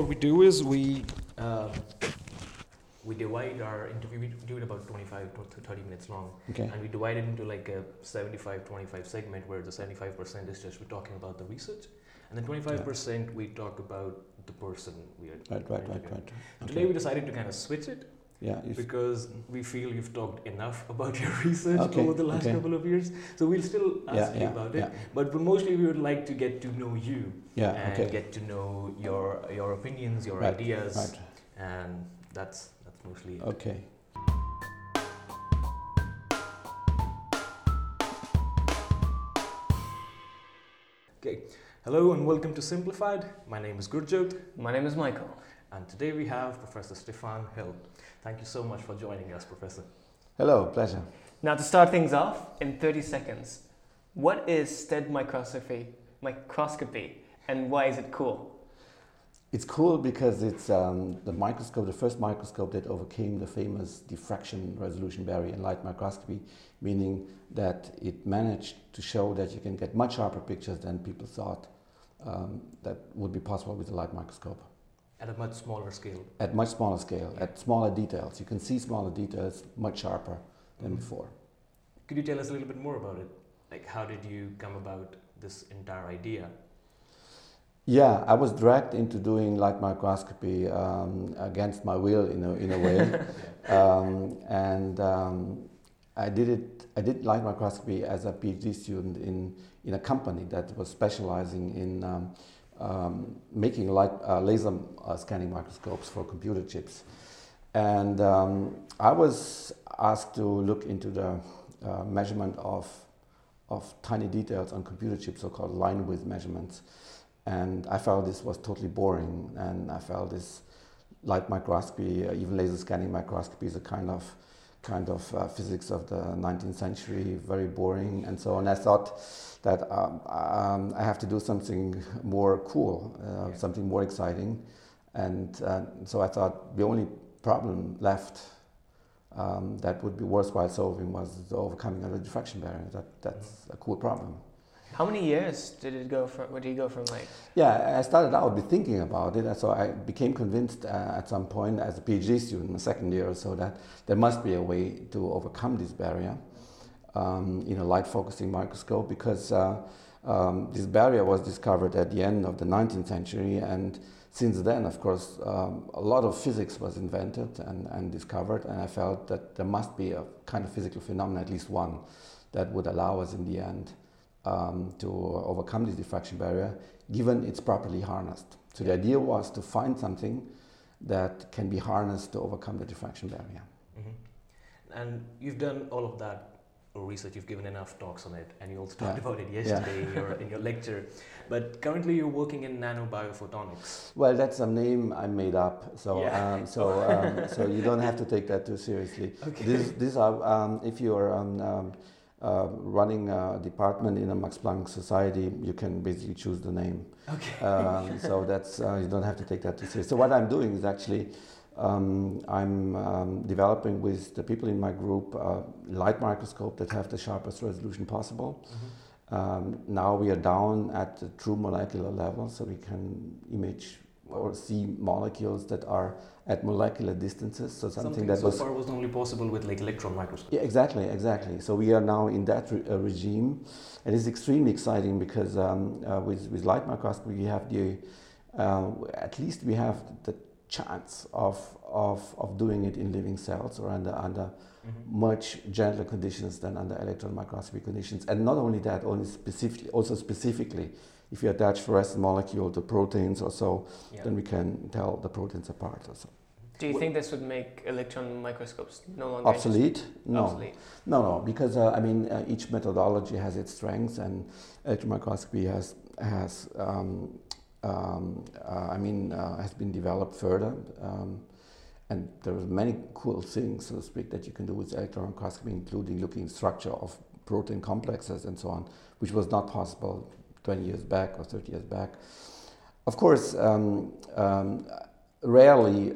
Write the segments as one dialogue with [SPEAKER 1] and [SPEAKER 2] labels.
[SPEAKER 1] What we do is we um, we divide our interview. We do it about 25 to 30 minutes long,
[SPEAKER 2] Okay.
[SPEAKER 1] and we divide it into like a 75-25 segment, where the 75% is just we're talking about the research, and then 25% we talk about the person we are.
[SPEAKER 2] Right, right, right, right.
[SPEAKER 1] Today we decided to kind of switch it
[SPEAKER 2] Yeah. If,
[SPEAKER 1] because we feel you've talked enough about your research
[SPEAKER 2] Okay,
[SPEAKER 1] over the last
[SPEAKER 2] okay.
[SPEAKER 1] couple of years. So we'll still ask
[SPEAKER 2] yeah,
[SPEAKER 1] you
[SPEAKER 2] yeah,
[SPEAKER 1] about it,
[SPEAKER 2] yeah,
[SPEAKER 1] but mostly we would like to get to know you
[SPEAKER 2] yeah.
[SPEAKER 1] and
[SPEAKER 2] Okay.
[SPEAKER 1] get to know your your opinions, your
[SPEAKER 2] Right,
[SPEAKER 1] ideas,
[SPEAKER 2] Right.
[SPEAKER 1] and that's that's mostly it.
[SPEAKER 2] Okay.
[SPEAKER 1] Okay. Hello and welcome to Simplifyd. My name is Gurjot,
[SPEAKER 3] My name is Michael.
[SPEAKER 1] And today we have Professor Stefan Hell. Thank you so much for joining us, Professor.
[SPEAKER 2] Hello. Pleasure.
[SPEAKER 3] Now, to start things off, in 30 seconds, what is STED microscopy, microscopy and why is it cool?
[SPEAKER 2] It's cool because it's um, the microscope, the first microscope that overcame the famous diffraction resolution barrier in light microscopy, meaning that it managed to show that you can get much sharper pictures than people thought um, that would be possible with a light microscope.
[SPEAKER 1] At a much smaller scale.
[SPEAKER 2] At much smaller scale, at smaller details. You can see smaller details much sharper than
[SPEAKER 1] Mhm.
[SPEAKER 2] before.
[SPEAKER 1] Could you tell us a little bit more about it? Like, how did you come about this entire idea?
[SPEAKER 2] Yeah, I was dragged into doing light microscopy um, against my will in a, in a way. um, and um, I did it. I did light microscopy as a PhD student in in a company that was specializing in um, making light uh, laser uh, scanning microscopes for computer chips. And um, I was asked to look into the uh, measurement of of tiny details on computer chips, so-called line width measurements. And I felt this was totally boring, and I felt this light microscopy, uh, even laser scanning microscopy, is a kind of kind of uh, physics of the 19th century, very boring, and so on. I thought that um, um, I have to do something more cool, uh,
[SPEAKER 1] Yeah.
[SPEAKER 2] something more exciting, and uh, so I thought the only problem left um, that would be worthwhile solving was the overcoming of the diffraction barrier. That that's a cool problem.
[SPEAKER 3] How many years did it go from, where did you go from like,
[SPEAKER 2] Yeah, I started out with thinking about it, so I became convinced uh, at some point as a PhD student, second year or so, that there must be a way to overcome this barrier um, in a light focusing microscope because uh, um, this barrier was discovered at the end of the 19th century, and since then, of course, um, a lot of physics was invented and, and discovered, and I felt that there must be a kind of physical phenomenon, at least one, that would allow us in the end um, to overcome this diffraction barrier, given it's properly harnessed. So the idea was to find something that can be harnessed to overcome the diffraction barrier.
[SPEAKER 1] hmm And you've done all of that research, you've given enough talks on it, and you also talked
[SPEAKER 2] Yeah.
[SPEAKER 1] about it yesterday in, your, in your lecture. But currently, you're working in nanoBiophotonics.
[SPEAKER 2] Well, that's a name I made up, so
[SPEAKER 1] Yeah.
[SPEAKER 2] um, so um, so you don't have to take that too seriously.
[SPEAKER 1] Okay.
[SPEAKER 2] This, these are um, if you're um, um, uh, running a department in a Max Planck Society, you can basically choose the name.
[SPEAKER 1] Okay.
[SPEAKER 2] Um, so that's uh, you don't have to take that too seriously. So what I'm doing is actually um, I'm um, developing with the people in my group a light microscope that have the sharpest resolution possible.
[SPEAKER 1] Mhm.
[SPEAKER 2] Um, now we are down at the true molecular level, so we can image or see molecules that are at molecular distances. So something, that
[SPEAKER 1] so
[SPEAKER 2] was
[SPEAKER 1] far was only possible with like electron microscope.
[SPEAKER 2] yeah, exactly, exactly. So we are now in that re- uh, regime, and it's extremely exciting because um, uh, with with light microscopy we have the uh, at least we have the chance of of of doing it in living cells or under under
[SPEAKER 1] Mhm.
[SPEAKER 2] much gentler conditions than under electron microscopy conditions. And not only that, only specifically, also specifically, if you attach fluorescent molecule to proteins or so,
[SPEAKER 1] Yeah.
[SPEAKER 2] then we can tell the proteins apart or so.
[SPEAKER 3] do you
[SPEAKER 1] Wh-
[SPEAKER 3] think this would make electron microscopes no longer
[SPEAKER 2] Obsolete? No.
[SPEAKER 3] Obsolete.
[SPEAKER 2] No, no, because uh, I mean, uh, each methodology has its strengths, and electron microscopy has has um, um, uh, I mean uh, has been developed further, um, and there are many cool things, so to speak, that you can do with electron microscopy, including looking structure of protein complexes and so on, which was not possible 20 years back or 30 years back. Of course, um, um, rarely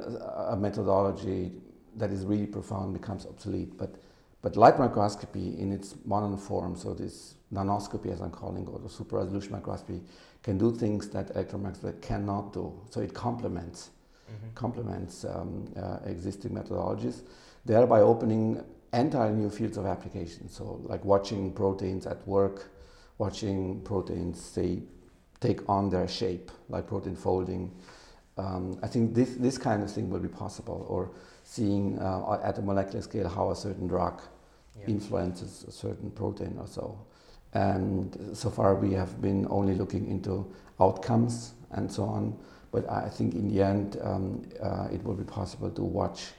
[SPEAKER 2] a methodology that is really profound becomes obsolete, but but light microscopy in its modern form, so this nanoscopy, as I'm calling, it, or the super resolution microscopy, can do things that electron microscopy cannot do. So it complements
[SPEAKER 1] Mm-hmm.
[SPEAKER 2] complements um, uh, existing methodologies, thereby opening entirely new fields of application. So, like watching proteins at work, watching proteins say take on their shape, like protein folding. Um, I think this this kind of thing will be possible, or seeing uh, at a molecular scale how a certain drug
[SPEAKER 1] Yeah.
[SPEAKER 2] influences a certain protein or so. And so far, we have been only looking into outcomes and so on. But I think in the end, um, uh, it will be possible to watch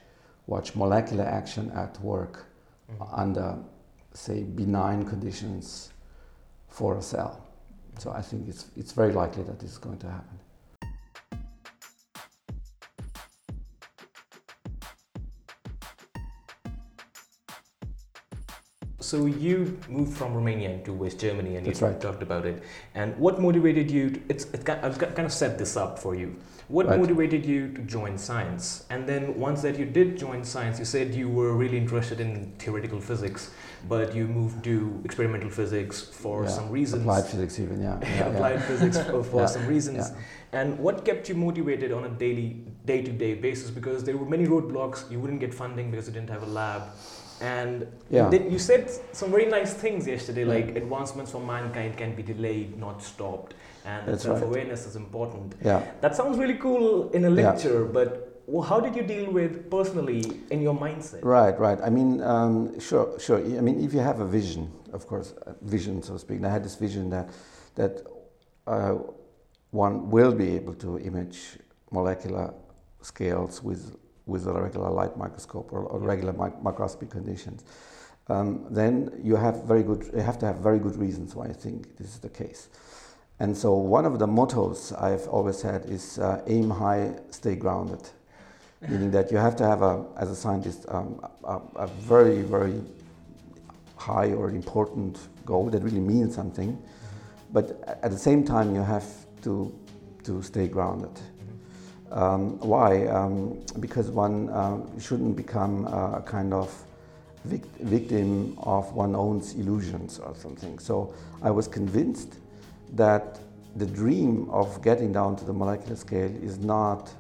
[SPEAKER 2] watch molecular action at work
[SPEAKER 1] Mhm.
[SPEAKER 2] under, say, benign conditions for a cell. So I think it's it's very likely that this is going to happen.
[SPEAKER 1] So you moved from Romania to West Germany, and
[SPEAKER 2] That's
[SPEAKER 1] you
[SPEAKER 2] right.
[SPEAKER 1] talked about it. And what motivated you? To, it's it, I've got- kind of set this up for you. What
[SPEAKER 2] Right.
[SPEAKER 1] motivated you to join science? And then once that you did join science, you said you were really interested in theoretical physics, but you moved to experimental physics for
[SPEAKER 2] Yeah,
[SPEAKER 1] some reasons.
[SPEAKER 2] Applied physics, even yeah. yeah, yeah.
[SPEAKER 1] applied physics for, for some reasons. And what kept you motivated on a daily, day-to-day basis? Because there were many roadblocks. You wouldn't get funding because you didn't have a lab. And
[SPEAKER 2] Yeah.
[SPEAKER 1] you said some very nice things yesterday,
[SPEAKER 2] Yeah.
[SPEAKER 1] like advancements for mankind can be delayed, not stopped, and
[SPEAKER 2] That's
[SPEAKER 1] self-awareness is important.
[SPEAKER 2] Yeah.
[SPEAKER 1] That sounds really cool in a
[SPEAKER 2] Yeah.
[SPEAKER 1] lecture, but how did you deal with personally in your mindset?
[SPEAKER 2] Right, right. I mean, um, sure, sure. I mean, if you have a vision, of course, a vision, so to speak. And I had this vision that that uh, one will be able to image molecular scales with with a regular light microscope or, or regular mic- microscopy conditions. Um, then you have very good. You have to have very good reasons why I think this is the case. And so one of the mottos I've always had is uh, aim high, stay grounded meaning that you have to have a, as a scientist, um, a, a very, very high or important goal that really means something, but at the same time you have to to stay grounded. Um, why? Um, because one um, shouldn't become a kind of vic- victim of one's own illusions or something. So I was convinced that the dream of getting down to the molecular scale is not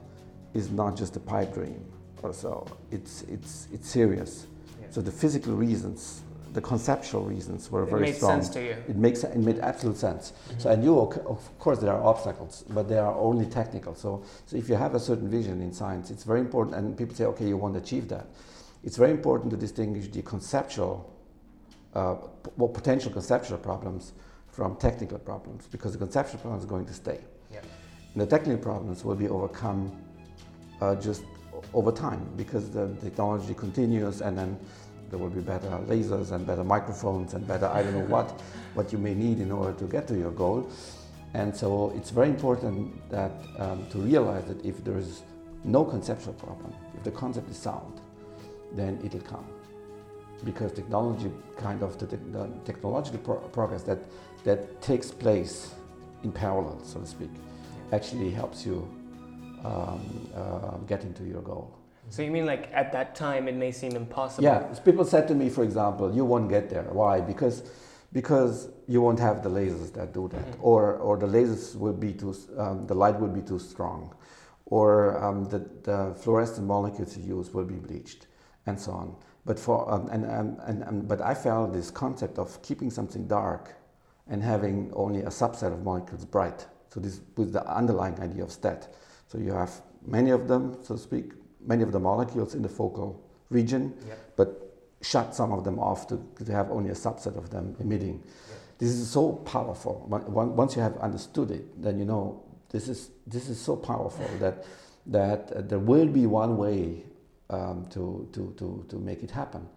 [SPEAKER 2] is not just a pipe dream or so. It's it's it's serious.
[SPEAKER 1] Yeah.
[SPEAKER 2] So the physical reasons, the conceptual reasons were
[SPEAKER 3] It
[SPEAKER 2] very
[SPEAKER 3] made
[SPEAKER 2] strong.
[SPEAKER 3] sense to you.
[SPEAKER 2] It makes it made absolute sense. So I knew, of course, there are obstacles, but they are only technical. So, so if you have a certain vision in science, it's very important. And people say, okay, you want to achieve that. It's very important to distinguish the conceptual, uh, well, potential conceptual problems from technical problems, because the conceptual problems are going to stay.
[SPEAKER 1] Yeah.
[SPEAKER 2] And the technical problems will be overcome uh, just over time, because the technology continues, and then there will be better lasers and better microphones and better I don't know what what you may need in order to get to your goal. And so it's very important that um, to realize that if there is no conceptual problem, if the concept is sound, then it'll come. Because technology, kind of the, tech- the technological pro- progress that that takes place in parallel, so to speak, actually helps you um, uh, getting to your goal.
[SPEAKER 3] So you mean like at that time it may seem impossible?
[SPEAKER 2] Yeah, people said to me, for example, you won't get there. Why? Because because you won't have the lasers that do that,
[SPEAKER 3] Mhm.
[SPEAKER 2] or or the lasers will be too, um, the light will be too strong, or um, the, the fluorescent molecules you use will be bleached, and so on. But for um, and, um, and and but I felt this concept of keeping something dark, and having only a subset of molecules bright. So this was the underlying idea of STED. So you have many of them, so to speak, many of the molecules in the focal region,
[SPEAKER 1] Yeah.
[SPEAKER 2] but shut some of them off to, to have only a subset of them emitting. This is so powerful. Once you have understood it, then you know this is this is so powerful that that uh, there will be one way um, to, to, to, to make it happen.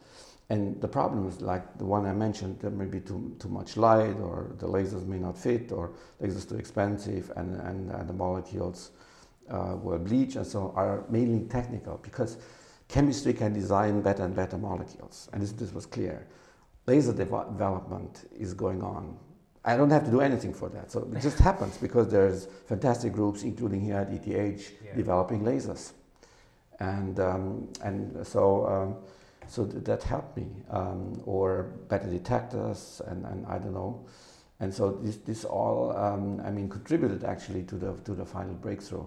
[SPEAKER 2] And the problem is like the one I mentioned, there may be too, too much light, or the lasers may not fit, or lasers too expensive, and, and uh, the molecules uh, bleach, and so are mainly technical because chemistry can design better and better molecules, and this, this was clear. Laser dev- development is going on. I don't have to do anything for that, so it just happens because there's fantastic groups, including here at ETH,
[SPEAKER 1] Yeah.
[SPEAKER 2] developing lasers, and um, and so um, So th- that helped me, um, or better detectors, and, and I don't know. And so this, this all, um, I mean, contributed actually to the, to the final breakthrough.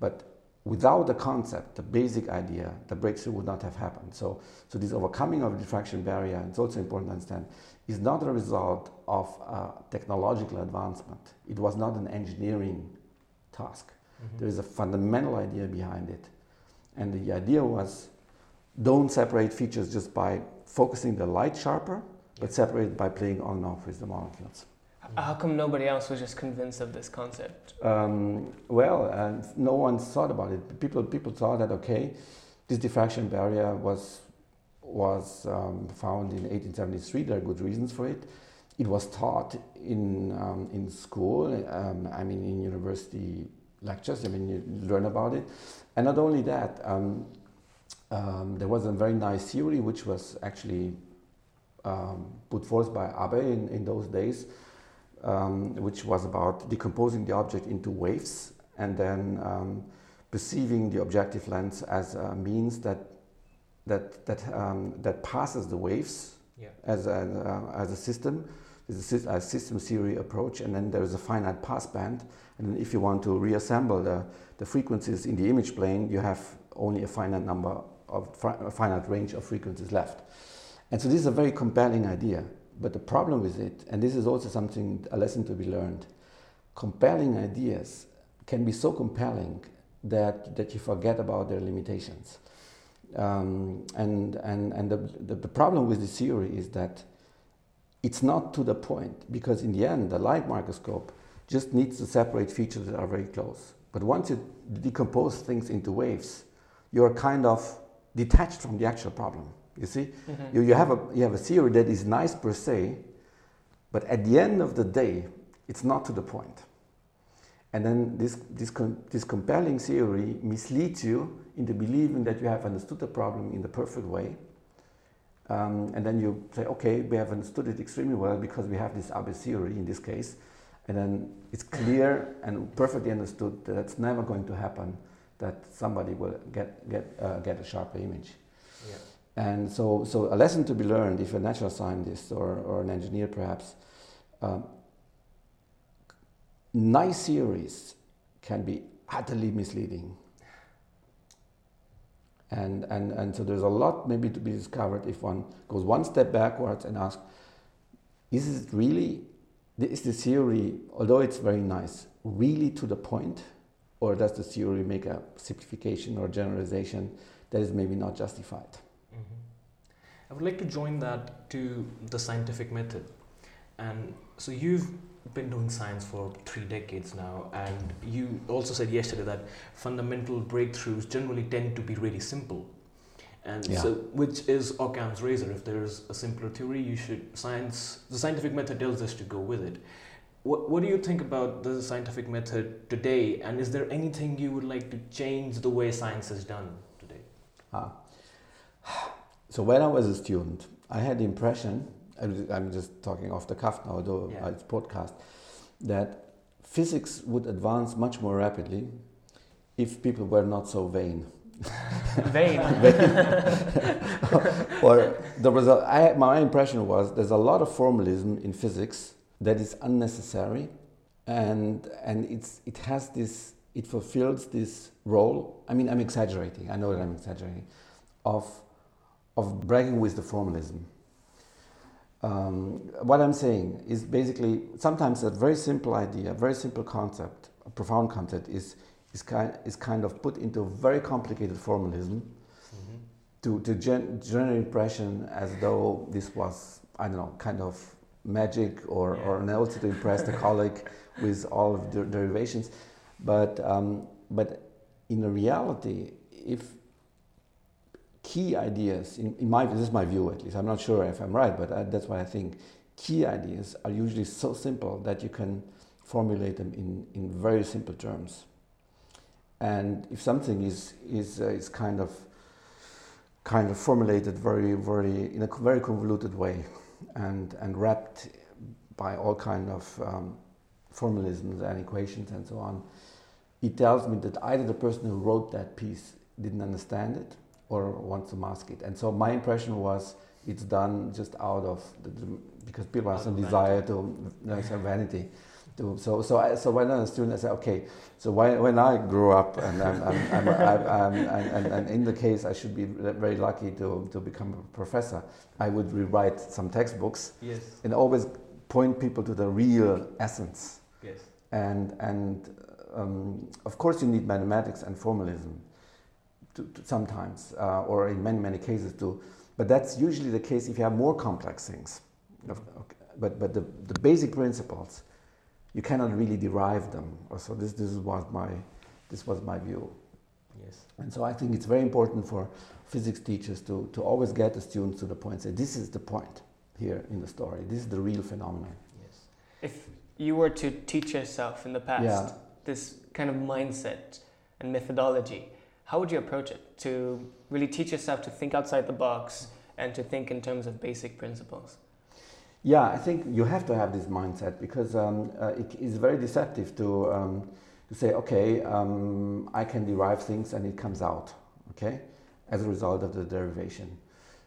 [SPEAKER 2] But without the concept, the basic idea, the breakthrough would not have happened. So, so this overcoming of the diffraction barrier, it's also important to understand, is not a result of a technological advancement. It was not an engineering task.
[SPEAKER 1] Mm-hmm.
[SPEAKER 2] There is a fundamental idea behind it. And the idea was don't separate features just by focusing the light sharper, but separate it by playing on and off with the molecules.
[SPEAKER 3] How come nobody else was just convinced of this concept?
[SPEAKER 2] Um, well, uh, no one thought about it. People, people thought that okay, this diffraction barrier was was um, found in 1873. There are good reasons for it. It was taught in um, in school. Um, I mean, in university lectures. I mean, you learn about it, and not only that. Um, um, there was a very nice theory which was actually put forth by Abbe in, in those days, um, which was about decomposing the object into waves and then um, perceiving the objective lens as a means that that that um, that passes the waves
[SPEAKER 1] Yeah.
[SPEAKER 2] as a uh, as a system. There's a, a system theory approach, and then there is a finite passband. And if you want to reassemble the, the frequencies in the image plane, you have only a finite number of a finite range of frequencies left. And so this is a very compelling idea. But the problem with it, and this is also something, a lesson to be learned, compelling ideas can be so compelling that, that you forget about their limitations. Um, and and, and the, the, the problem with this theory is that it's not to the point, because in the end, the light microscope just needs to separate features that are very close. But once you decompose things into waves, you're kind of detached from the actual problem. You see?
[SPEAKER 3] Mhm.
[SPEAKER 2] You, you, have a, you have a theory that is nice per se, but at the end of the day, it's not to the point. And then this, this, com- this compelling theory misleads you into believing that you have understood the problem in the perfect way. Um, and then you say, okay, we have understood it extremely well because we have this Abbe theory in this case. And then it's clear and perfectly understood that it's never going to happen that somebody will get, get, uh, get a sharper image.
[SPEAKER 1] Yeah.
[SPEAKER 2] And so, so a lesson to be learned if a natural scientist or, or an engineer perhaps, um, nice theories can be utterly misleading. And, and, and so there's a lot maybe to be discovered if one goes one step backwards and asks, is it really, is the theory, although it's very nice, really to the point? Or does the theory make a simplification or generalization that is maybe not justified?
[SPEAKER 1] I would like to join that to the scientific method. And so you've been doing science for three decades now, and you also said yesterday that fundamental breakthroughs generally tend to be really simple. And
[SPEAKER 2] Yeah.
[SPEAKER 1] so, which is Occam's razor. If there's a simpler theory, you should science. The scientific method tells us to go with it. What What do you think about the scientific method today? And is there anything you would like to change the way science is done today?
[SPEAKER 2] Ah. So when I was a student, I had the impression, I'm just talking off the cuff now, though
[SPEAKER 1] Yeah.
[SPEAKER 2] Uh, it's podcast, that physics would advance much more rapidly if people were not so vain.
[SPEAKER 3] Vain.
[SPEAKER 2] or there was a, I, my impression was there's a lot of formalism in physics that is unnecessary, and and it's it has this it fulfills this role. I mean, I'm exaggerating. I know that I'm exaggerating, of of bragging with the formalism. Um, what I'm saying is basically sometimes a very simple idea, a very simple concept, a profound concept is is kind is kind of put into very complicated formalism
[SPEAKER 1] Mm-hmm.
[SPEAKER 2] to, to gen- generate impression as though this was, I don't know, kind of magic or,
[SPEAKER 1] Yeah.
[SPEAKER 2] or an also to impress the colleague with all of the derivations. But, um, but in reality, if key ideas, in, in my, this is my view at least, I'm not sure if I'm right, but I, that's why I think, key ideas are usually so simple that you can formulate them in, in very simple terms. And if something is, is, uh, is kind of kind of formulated very, very in a very convoluted way, and and wrapped by all kind of um, formalisms and equations and so on. It tells me that either the person who wrote that piece didn't understand it, or wants to mask it. And so my impression was it's done just out of the, because people have some desire to no, some vanity. To, so so I, so when I was a student, I said, okay. So when, when I grew up, and I'm, I'm, I'm, I'm, and, and in the case I should be very lucky to, to become a professor, I would rewrite some textbooks
[SPEAKER 1] Yes.
[SPEAKER 2] and always point people to the real essence.
[SPEAKER 1] Yes.
[SPEAKER 2] And and um, of course you need mathematics and formalism to, to sometimes, uh, or in many many cases do. But that's usually the case if you have more complex things. Okay. But but the, the basic principles, you cannot really derive them. So this this was my this was my view.
[SPEAKER 1] Yes.
[SPEAKER 2] And so I think it's very important for physics teachers to, to always get the students to the point, say, this is the point here in the story. This is the real phenomenon.
[SPEAKER 1] Yes.
[SPEAKER 3] If you were to teach yourself in the past
[SPEAKER 2] Yeah.
[SPEAKER 3] this kind of mindset and methodology, how would you approach it to really teach yourself to think outside the box and to think in terms of basic principles?
[SPEAKER 2] Yeah, I think you have to have this mindset because um, uh, it is very deceptive to, um, to say, okay, um, I can derive things and it comes out, okay, as a result of the derivation.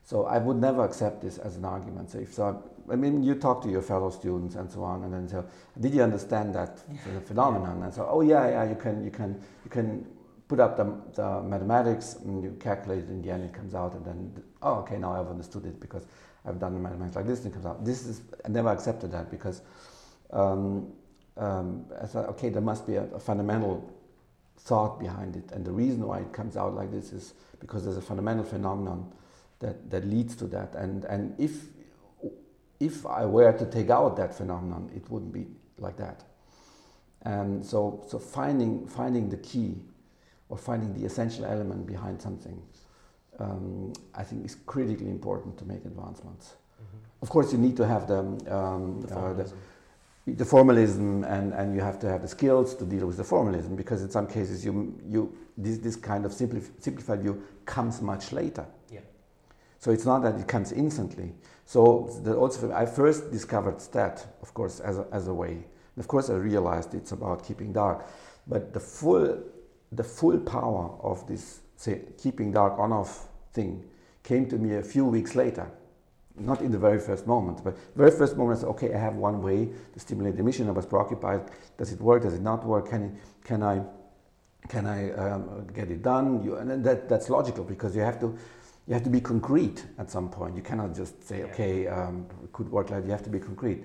[SPEAKER 2] So I would never accept this as an argument. So if so, I mean, you talk to your fellow students and so on, and then say, did you understand that the phenomenon? And so, oh yeah, yeah, you can, you can, you can put up the, the mathematics and you calculate it. In the end, it comes out, and then, oh, okay, now I've understood it because I've done the mathematics like this, and it comes out. This is I never accepted that because um, um, I thought, okay, there must be a, a fundamental thought behind it, and the reason why it comes out like this is because there's a fundamental phenomenon that, that leads to that. And and if if I were to take out that phenomenon, it wouldn't be like that. And so so finding finding the key or finding the essential element behind something, um, I think is critically important to make advancements. Of course, you need to have the um,
[SPEAKER 1] The
[SPEAKER 2] uh, the,
[SPEAKER 1] formalism.
[SPEAKER 2] the formalism and, and you have to have the skills to deal with the formalism because in some cases you, you this, this kind of simplif- simplified view comes much later.
[SPEAKER 1] Yeah.
[SPEAKER 2] So it's not that it comes instantly. So the, also I first discovered STED, of course, as a, as a way. And of course, I realized it's about keeping dark, but the full the full power of this say keeping dark on off thing came to me a few weeks later not in the very first moment, but very first moment I said, okay, I have one way to stimulate emission. I was preoccupied. Does it work? Does it not work? Can, it, can I, can I um, get it done? You, and that, that's logical because you have to, you have to be concrete at some point. You cannot just say, okay, um, it could work like. You have to be concrete.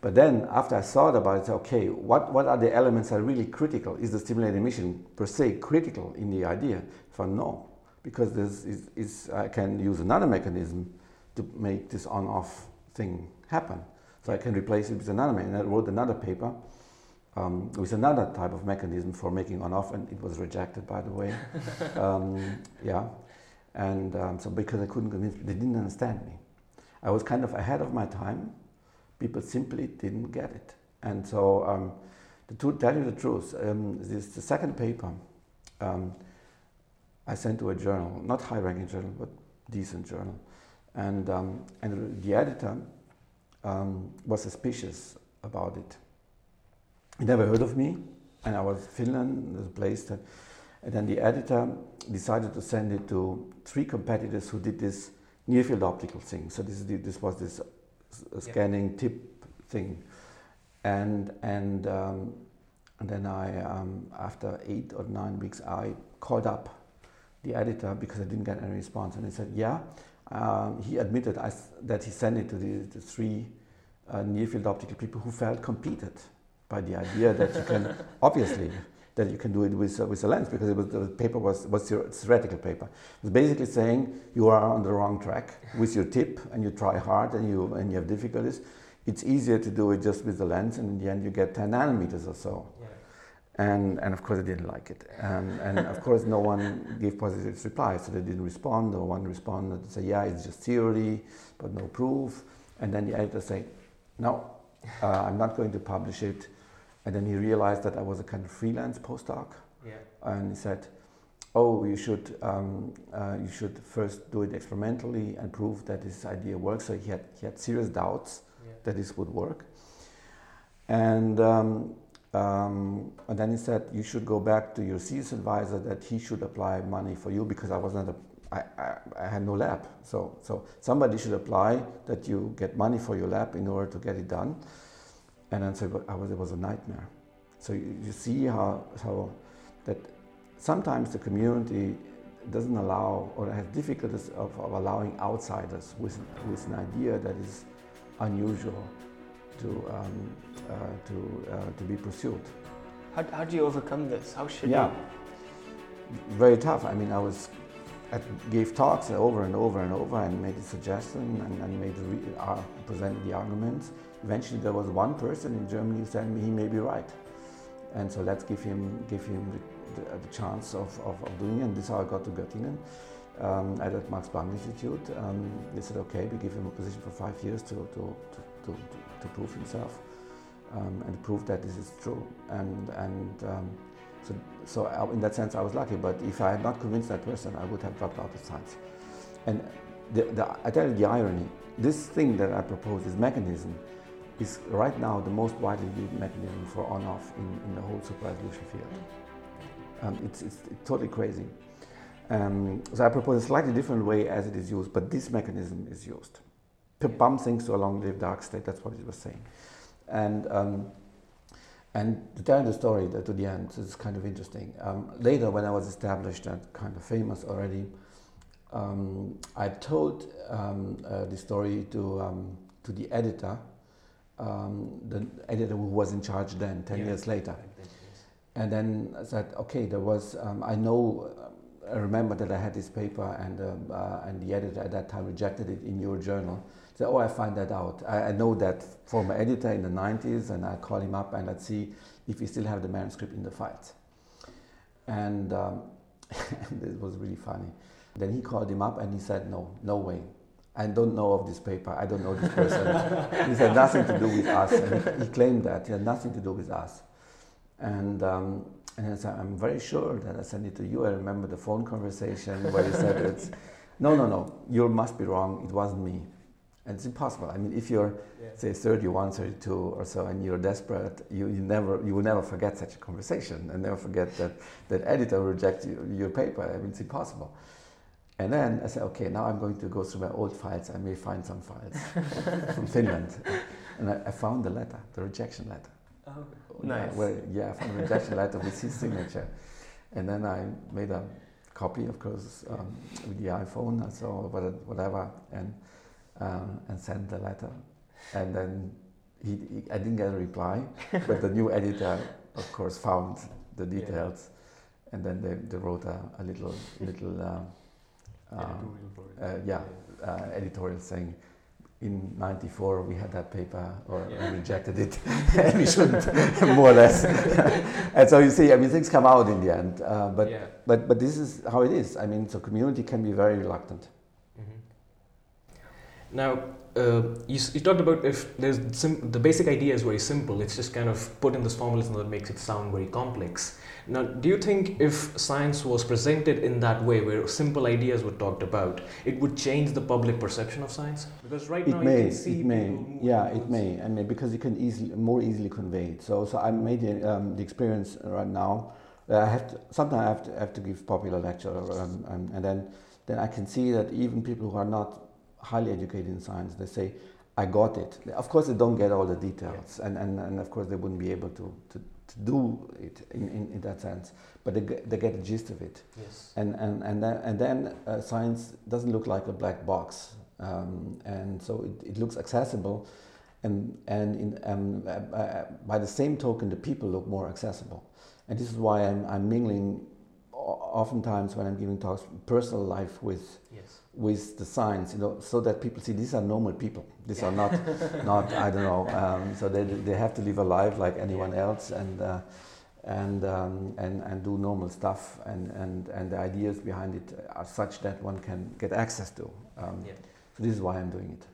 [SPEAKER 2] But then after I thought about it, said, okay, what, what are the elements that are really critical? Is the stimulated emission per se critical in the idea? For no, because this is, is I can use another mechanism to make this on-off thing happen. So I can replace it with another mechanism. And I wrote another paper um, with another type of mechanism for making on-off, and it was rejected, by the way. um, yeah, and um, so because I couldn't convince, they didn't understand me. I was kind of ahead of my time. People simply didn't get it, and so um, to tell you the truth, um, this the second paper um, I sent to a journal, not high-ranking journal, but decent journal, and um, and the editor um, was suspicious about it. He never heard of me, and I was Finland, a place that, and then the editor decided to send it to three competitors who did this near field optical thing. So this this was this
[SPEAKER 1] Yeah.
[SPEAKER 2] scanning tip thing, and and um, and then I um, after eight or nine weeks I called up the editor because I didn't get any response, and he said, yeah. Um, he admitted I that he sent it to the, the three uh, near field optical people who felt competed by the idea that you can obviously that you can do it with uh, with a lens because it was the paper was was theor- theoretical paper. It's basically saying you are on the wrong track with your tip and you try hard and you and you have difficulties. It's easier to do it just with the lens, and in the end you get 10 nanometers or so.
[SPEAKER 1] Yeah.
[SPEAKER 2] And, and of course, I didn't like it. And, and of course, no one gave positive replies, so they didn't respond. No one responded to say, yeah, it's just theory, but no proof. And then the editor said, no, uh, I'm not going to publish it. And then he realized that I was a kind of freelance postdoc,
[SPEAKER 1] Yeah.
[SPEAKER 2] and he said, oh, you should, um, uh, you should first do it experimentally and prove that this idea works. So he had, he had serious doubts
[SPEAKER 1] Yeah.
[SPEAKER 2] that this would work. And, um, um, and then he said, you should go back to your CS advisor that he should apply money for you because I was not a, I, I, I, had no lab. So, so somebody should apply that you get money for your lab in order to get it done. And then so I was, it was a nightmare. So you, you see how, how that sometimes the community doesn't allow or has difficulties of, of allowing outsiders with, with an idea that is unusual to, um, uh, to, uh, to be pursued.
[SPEAKER 3] How, how do you overcome this? How should
[SPEAKER 2] yeah.
[SPEAKER 3] you?
[SPEAKER 2] Very tough. I mean, I was I gave talks over and over and over and made a suggestion and, and made re- uh, presented the arguments. Eventually, there was one person in Germany who said he may be right, and so let's give him give him the, the, the chance of, of, of, doing it. And this is how I got to Göttingen um, at the Max Planck Institute. Um, they said, okay, we give him a position for five years to to, to, to, to prove himself um, and prove that this is true. And and um, so, so I, in that sense, I was lucky. But if I had not convinced that person, I would have dropped out of science. And the, the, I tell you the irony. This thing that I propose, this mechanism, is right now the most widely used mechanism for on-off in, in the whole super-resolution field. Um, it's, it's, totally crazy. Um, so I propose a slightly different way as it is used, but this mechanism is used. To bump things to a long-lived dark state, that's what it was saying. And um, and to tell the story to the end, it's kind of interesting. Um, later, when I was established and kind of famous already, um, I told um, uh, the story to, um, to the editor, um, the editor who was in charge then, 10 yeah. years later. And then I said, okay, there was, um, I know, I remember that I had this paper and, uh, and the editor at that time rejected it in your journal. Oh, I find that out. I, I, know that former editor in the 90s, and I call him up and let's see if he still have the manuscript in the files. And um, it was really funny. Then he called him up and he said, no, no way. I don't know of this paper. I don't know this person. he said nothing to do with us. And he, he, claimed that he had nothing to do with us. And um, and I said, I'm very sure that I sent it to you. I remember the phone conversation where he said it's, no, no, no, you must be wrong. It wasn't me. And it's impossible. I mean, if you're, yeah. say, 31, 32 or so, and you're desperate, you, you, never, you will never forget such a conversation and never forget that that editor rejects you, your paper. I mean, it's impossible. And then I said, okay, now I'm going to go through my old files. I may find some files from Finland. And I, I, found the letter, the rejection letter.
[SPEAKER 3] Oh, nice.
[SPEAKER 2] Where, yeah, I found the rejection letter with his signature. And then I made a copy, of course, um, with the iPhone and so whatever. And um, and sent the letter. And then he, he, I didn't get a reply, but the new editor, of course, found the details, yeah. and then they, they wrote a, a little little um, uh, yeah uh, editorial saying. In '94, we had that paper, or yeah. we rejected it, and we shouldn't, more or less. and so you see, I mean, things come out in the end. Uh, but yeah. but but this is how it is. I mean, so community can be very reluctant.
[SPEAKER 1] Now, uh, you, you, talked about if there's sim- the basic idea is very simple. It's just kind of put in this formalism that makes it sound very complex. Now, do you think if science was presented in that way, where simple ideas were talked about, it would change the public perception of science? Because right
[SPEAKER 2] it
[SPEAKER 1] now
[SPEAKER 2] may,
[SPEAKER 1] you can see
[SPEAKER 2] it may, yeah, it may. I mean, because you can easily more easily convey it. So, so I made the, um, the experience right now. I have to, sometimes I have to, have to give popular lecture, um, um, and then then I can see that even people who are not highly educated in science, they say, I got it. Of course, they don't get all the details, yeah. and, and, and of course, they wouldn't be able to, to, to do it in, in, in, that sense, but they get, they get the gist of it.
[SPEAKER 1] Yes.
[SPEAKER 2] And, and, and then, and then uh, science doesn't look like a black box, um, and so it, it looks accessible, and, and in, um, uh, uh by the same token, the people look more accessible. And this is why I'm, I'm mingling oftentimes when I'm giving talks, personal life with. With the signs, you know, so that people see these are normal people. These are not not I don't know. Um, so they they have to live a life like anyone yeah. else and. Uh, and, um, and and do normal stuff and, and, and the ideas behind it are such that one can get access to. Um,
[SPEAKER 1] yeah.
[SPEAKER 2] So this is why I'm doing it.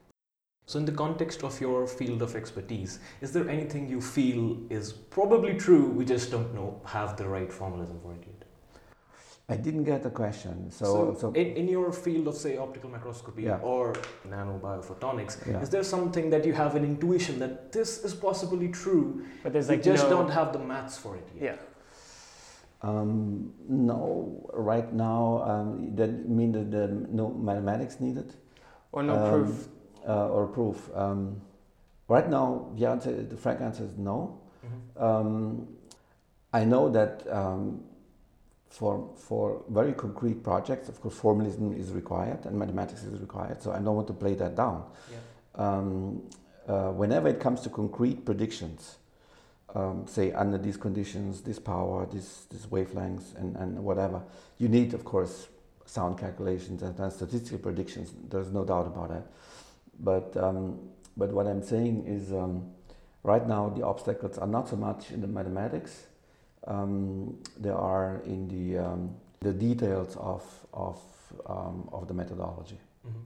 [SPEAKER 1] So, in the context of your field of expertise, is there anything you feel is probably true, we just don't know, have the right formalism for it?
[SPEAKER 2] I didn't get the question. So,
[SPEAKER 1] so, so in, in your field of, say, optical microscopy yeah. or nanobiophotonics, yeah. is there something that you have an intuition that this is possibly true, but there's like you just no... don't have the maths for it yet?
[SPEAKER 3] Yeah.
[SPEAKER 2] Um, no, right now, um, that mean that the no mathematics needed
[SPEAKER 3] Or no
[SPEAKER 2] Um,
[SPEAKER 3] proof?
[SPEAKER 2] uh, or proof. Um, right now, the answer, the frank answer is no.
[SPEAKER 1] Mhm.
[SPEAKER 2] Um, I know that um, for for very concrete projects, of course, formalism is required and mathematics is required. So I don't want to play that down. Um, uh, whenever it comes to concrete predictions, um, say under these conditions, this power, this this wavelengths, and, and whatever, you need, of course, sound calculations and, and statistical predictions. There's no doubt about that. But um, but what I'm saying is, um, right now the obstacles are not so much in the mathematics. Um, they are in the um, the details of of um, of the methodology.
[SPEAKER 1] Mhm.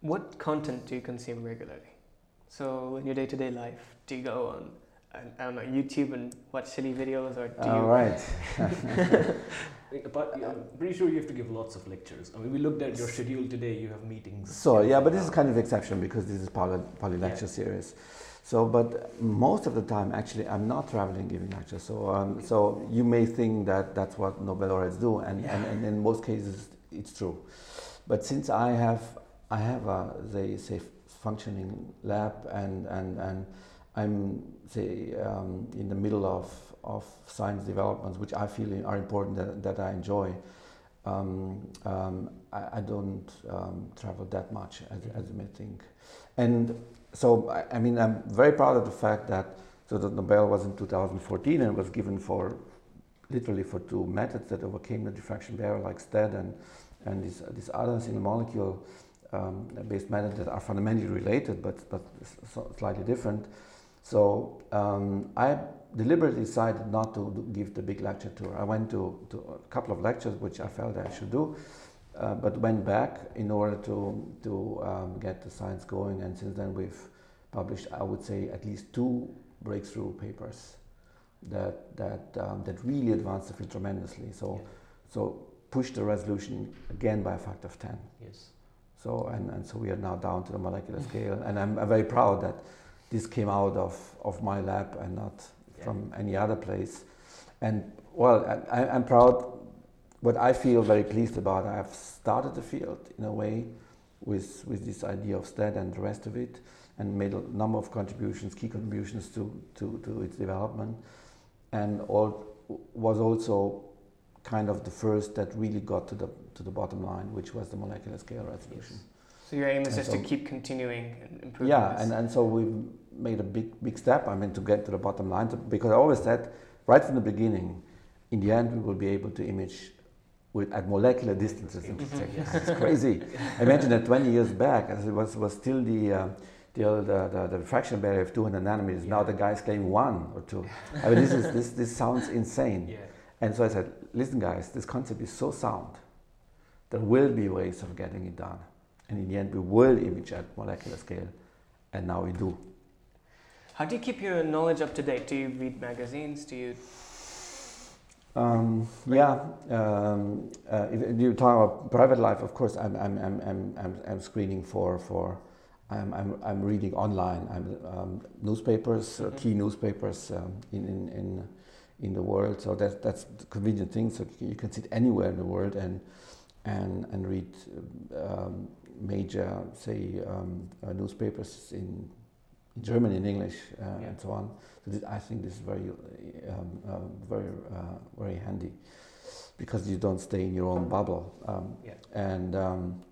[SPEAKER 3] What content do you consume regularly? So in your day-to-day life, do you go on, I, I don't know, YouTube and watch silly videos, or do
[SPEAKER 2] All
[SPEAKER 3] you?
[SPEAKER 2] right.
[SPEAKER 1] But I'm pretty sure you have to give lots of lectures. I mean, we looked at your schedule today. You have meetings.
[SPEAKER 2] So yeah, but this is kind of exception because this is poly, poly
[SPEAKER 1] Yeah.
[SPEAKER 2] lecture series. So, but most of the time, actually, I'm not traveling giving lectures. So, um, so you may think that that's what Nobel laureates do, and, and, and in most cases, it's true. But since I have, I have a they say functioning lab, and and and I'm say um, in the middle of of science developments, which I feel are important that, that I enjoy. Um, um, I, I don't um, travel that much as, as you may think. And so, I, mean, I'm very proud of the fact that so the Nobel was in 2014 and was given for literally for two methods that overcame the diffraction barrier, like STED and, and these, these other single molecule um, based methods that are fundamentally related but, but slightly different. So um, I deliberately decided not to give the big lecture tour. I went to, to a couple of lectures which I felt I should do, uh, but went back in order to, to um, get the science going. And since then, we've published, I would say, at least two breakthrough papers that, that, um, that really advanced the field tremendously. So, so pushed the resolution again by a factor of 10.
[SPEAKER 1] Yes.
[SPEAKER 2] So, and, and so we are now down to the molecular scale. And I'm, I'm very proud that this came out of, of my lab and not
[SPEAKER 1] Yeah.
[SPEAKER 2] from any other place. And well, I- I'm proud. What I feel very pleased about, I have started the field in a way with, with this idea of STED and the rest of it, and made a number of contributions, key contributions to, to, to its development, and all, was also kind of the first that really got to the, to the bottom line, which was the molecular scale resolution.
[SPEAKER 3] So your aim is
[SPEAKER 2] And
[SPEAKER 3] just to keep continuing and improving.
[SPEAKER 2] Yeah,
[SPEAKER 3] this.
[SPEAKER 2] and, and so we've made a big big step. I mean, to get to the bottom line, to, because I always said right from the beginning, in the end, we will be able to image with at molecular distances.
[SPEAKER 3] Mhm.
[SPEAKER 1] Yes.
[SPEAKER 2] It's crazy. Imagine that 20 years back, as it was was still the. Uh, the, old, uh, the, the diffraction barrier of 200 nanometers. Now the guy's claiming one or two. I mean, this is this this sounds insane.
[SPEAKER 1] Yeah.
[SPEAKER 2] And so I said, listen, guys, this concept is so sound. There will be ways of getting it done. And in the end, we will image at molecular scale. And now we do.
[SPEAKER 3] How do you keep your knowledge up to date? Do you read magazines? Do you?
[SPEAKER 2] Um, yeah, um, uh, if you talk about private life, of course, I'm, I'm, I'm, I'm, I'm, I'm screening for, for I'm, I'm, I'm reading online. I'm, um, newspapers, uh,
[SPEAKER 3] Mhm.
[SPEAKER 2] key newspapers um, in, in, in, in the world. So that, that's the convenient thing. So you can sit anywhere in the world and, and, and read um, major, say, um, uh, newspapers in German, in English, uh,
[SPEAKER 1] Yeah.
[SPEAKER 2] and so on. So this, I think this is very, um, um, very, uh, very handy because you don't stay in your own bubble. Um,
[SPEAKER 1] Yeah.
[SPEAKER 2] And um,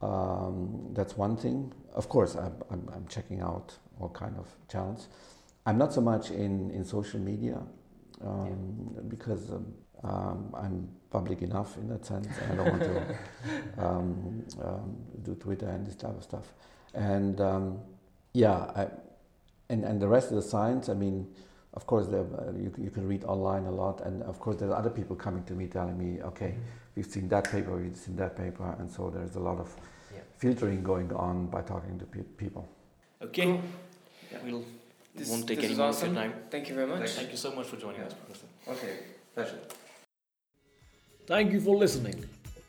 [SPEAKER 2] um, that's one thing. Of course, I'm, I'm, I'm checking out all kind of channels. I'm not so much in, in social media um, because um, um, I'm public enough in that sense. I don't want to um, um, do Twitter and this type of stuff. And um, yeah, I, and, and the rest of the science, I mean, of course, there, uh, you, you can read online a lot, and of course, there are other people coming to me telling me, okay, we've seen that paper, we've seen that paper, and so there's a lot of
[SPEAKER 1] Yeah.
[SPEAKER 2] filtering going on by talking to pe- people.
[SPEAKER 4] Okay.
[SPEAKER 3] Cool.
[SPEAKER 4] We'll
[SPEAKER 3] This-
[SPEAKER 4] won't take any more
[SPEAKER 3] awesome.
[SPEAKER 4] of your time.
[SPEAKER 3] Thank you very much.
[SPEAKER 4] Thank you so much for joining us, Professor.
[SPEAKER 2] Okay, pleasure.
[SPEAKER 5] Thank you for listening.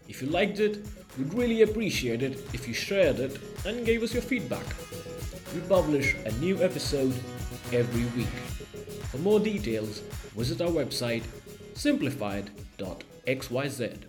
[SPEAKER 5] If you liked it, we'd really appreciate it if you shared it and gave us your feedback. We publish a new episode every week. For more details, visit our website
[SPEAKER 1] simplifyd.xyz.